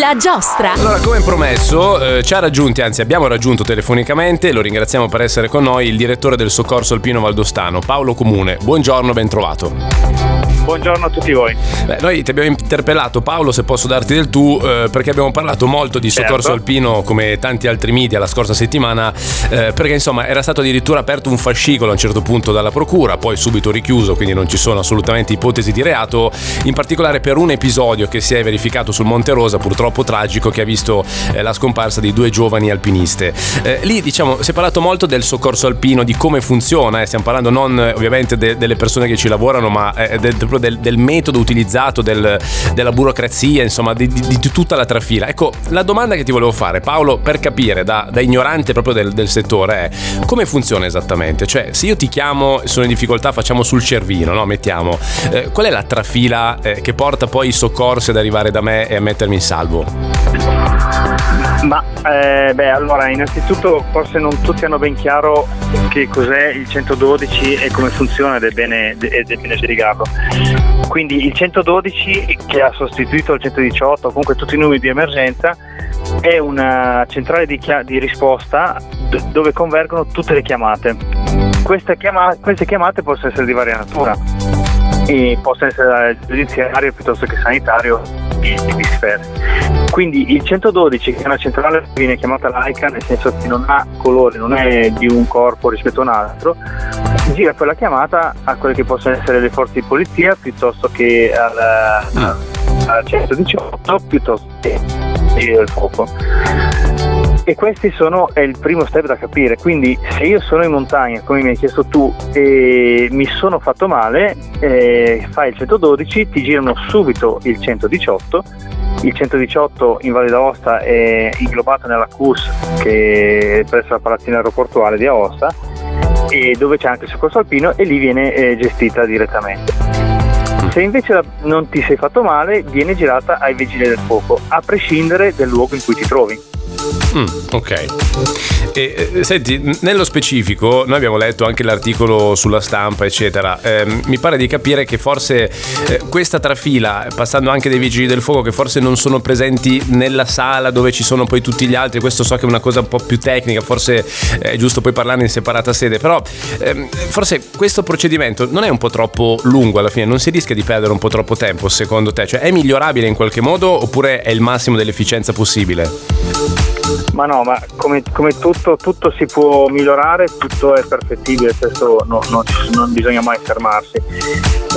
La giostra. Allora, come promesso, eh, ci ha raggiunti, anzi abbiamo raggiunto telefonicamente, lo ringraziamo per essere con noi, il direttore del soccorso alpino valdostano, Paolo Comune. Buongiorno, ben trovato. Buongiorno a tutti voi. Beh, noi ti abbiamo interpellato, Paolo, se posso darti del tu, eh, perché abbiamo parlato molto di soccorso Certo. alpino come tanti altri media la scorsa settimana, eh, perché insomma era stato addirittura aperto un fascicolo a un certo punto dalla procura, poi subito richiuso, quindi non ci sono assolutamente ipotesi di reato, in particolare per un episodio che si è verificato sul Monte Rosa, purtroppo tragico, che ha visto eh, la scomparsa di due giovani alpiniste. Eh, lì diciamo si è parlato molto del soccorso alpino, di come funziona, eh, stiamo parlando non eh, ovviamente de- delle persone che ci lavorano, ma del, proprio del- del metodo utilizzato, del- della burocrazia, insomma di, di- di tutta la trafila. Ecco, la domanda che ti volevo fare Paolo, per capire da, da ignorante proprio del, del settore, è come funziona esattamente? Cioè se io ti chiamo sono in difficoltà, facciamo sul cervino, no? Mettiamo, eh, qual è la trafila eh, che porta poi i soccorsi ad arrivare da me e a mettermi in salvo? Ma eh, beh, allora, innanzitutto forse non tutti hanno ben chiaro che cos'è il 112 e come funziona ed è bene, ed è bene spiegarlo. Quindi il 112 che ha sostituito il 118 o comunque tutti i numeri di emergenza è una centrale di, chia- di risposta d- dove convergono tutte le chiamate. Chiama- queste chiamate possono essere di varia natura e possono essere giudiziario piuttosto che sanitario e e viceversa. Quindi il 112 che è una centrale che viene chiamata laica nel senso che non ha colore, non è di un corpo rispetto a un altro, gira quella chiamata a quelle che possono essere le forze di polizia piuttosto che al, al 118 piuttosto che del fuoco. E questi sono è il primo step da capire, quindi se io sono in montagna, come mi hai chiesto tu, e mi sono fatto male, eh, fai il 112, ti girano subito il 118, il 118 in Valle d'Aosta è inglobato nella CUS che è presso la palazzina aeroportuale di Aosta e dove c'è anche il soccorso alpino e lì viene eh, gestita direttamente. Se invece la- non ti sei fatto male, viene girata ai vigili del fuoco, a prescindere dal luogo in cui ti trovi. Mm, ok. E, eh, senti, nello specifico, noi abbiamo letto anche l'articolo sulla stampa, eccetera. Ehm, mi pare di capire che forse eh, questa trafila, passando anche dei vigili del fuoco che forse non sono presenti nella sala dove ci sono poi tutti gli altri, questo so che è una cosa un po' più tecnica, forse è giusto poi parlarne in separata sede, però ehm, forse questo procedimento non è un po' troppo lungo alla fine, non si rischia di perdere un po' troppo tempo secondo te? Cioè è migliorabile in qualche modo oppure è il massimo dell'efficienza possibile? Ma no, ma come, come tutto, tutto si può migliorare, tutto è perfettibile, questo no- ci- non bisogna mai fermarsi.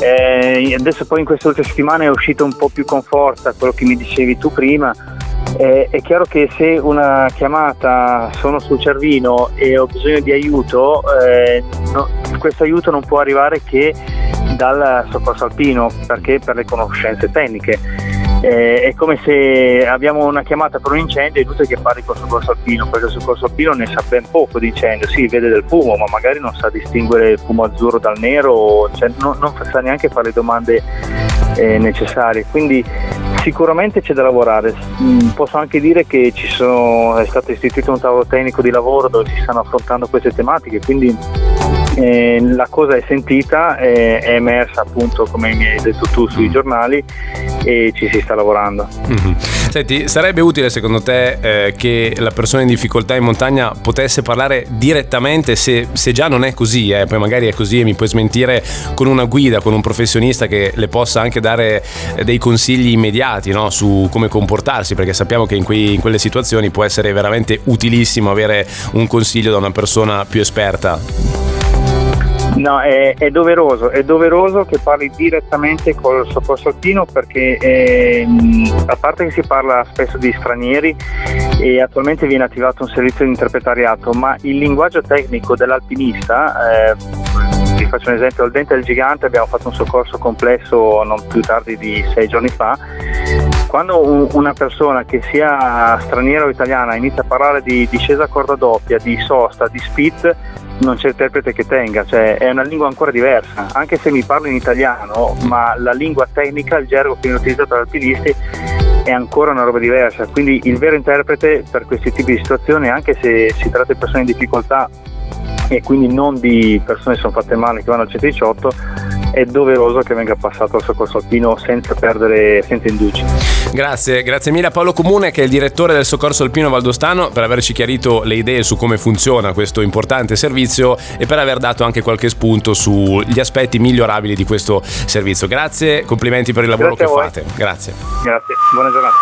Eh, adesso poi in queste ultime settimane è uscito un po' più con forza quello che mi dicevi tu prima. Eh, è chiaro che se una chiamata sono sul cervino e ho bisogno di aiuto, eh, no- questo aiuto non può arrivare che dal soccorso alpino perché per le conoscenze tecniche. Eh, è come se abbiamo una chiamata per un incendio e inutile che parli col soccorso alpino, perché il soccorso alpino ne sa ben poco di incendio, sì, vede del fumo, ma magari non sa distinguere il fumo azzurro dal nero, cioè non, non sa neanche fare le domande eh, necessarie. Quindi sicuramente c'è da lavorare. Mm, posso anche dire che sono, è stato istituito un tavolo tecnico di lavoro dove si stanno affrontando queste tematiche, quindi eh, la cosa è sentita, è, è emersa appunto come mi hai detto tu sui giornali e ci si sta lavorando. Mhm. Senti, sarebbe utile secondo te eh, che la persona in difficoltà in montagna potesse parlare direttamente, se, se già non è così, eh, poi magari è così e mi puoi smentire, con una guida, con un professionista che le possa anche dare eh, dei consigli immediati no, su come comportarsi, perché sappiamo che in, quei- in quelle situazioni può essere veramente utilissimo avere un consiglio da una persona più esperta. No, è, è doveroso, è doveroso che parli direttamente col soccorso alpino perché ehm, a parte che si parla spesso di stranieri e attualmente viene attivato un servizio di interpretariato, ma il linguaggio tecnico dell'alpinista, eh, vi faccio un esempio, al Dente del Gigante abbiamo fatto un soccorso complesso non più tardi di sei giorni fa, quando un- una persona che sia straniera o italiana inizia a parlare di discesa a corda doppia, di sosta, di spit, non c'è interprete che tenga, cioè è una lingua ancora diversa, anche se mi parlo in italiano, ma la lingua tecnica, il gergo che viene utilizzato dagli alpinisti è ancora una roba diversa, quindi il vero interprete per questi tipi di situazioni, anche se si tratta di persone in difficoltà e quindi non di persone che sono fatte male che vanno al 118, è doveroso che venga passato al soccorso alpino senza perdere, senza indugi. Grazie, grazie mille a Paolo Comune che è il direttore del soccorso alpino Valdostano per averci chiarito le idee su come funziona questo importante servizio e per aver dato anche qualche spunto sugli aspetti migliorabili di questo servizio. Grazie, complimenti per il lavoro Grazie che fate. Grazie. Grazie, buona giornata.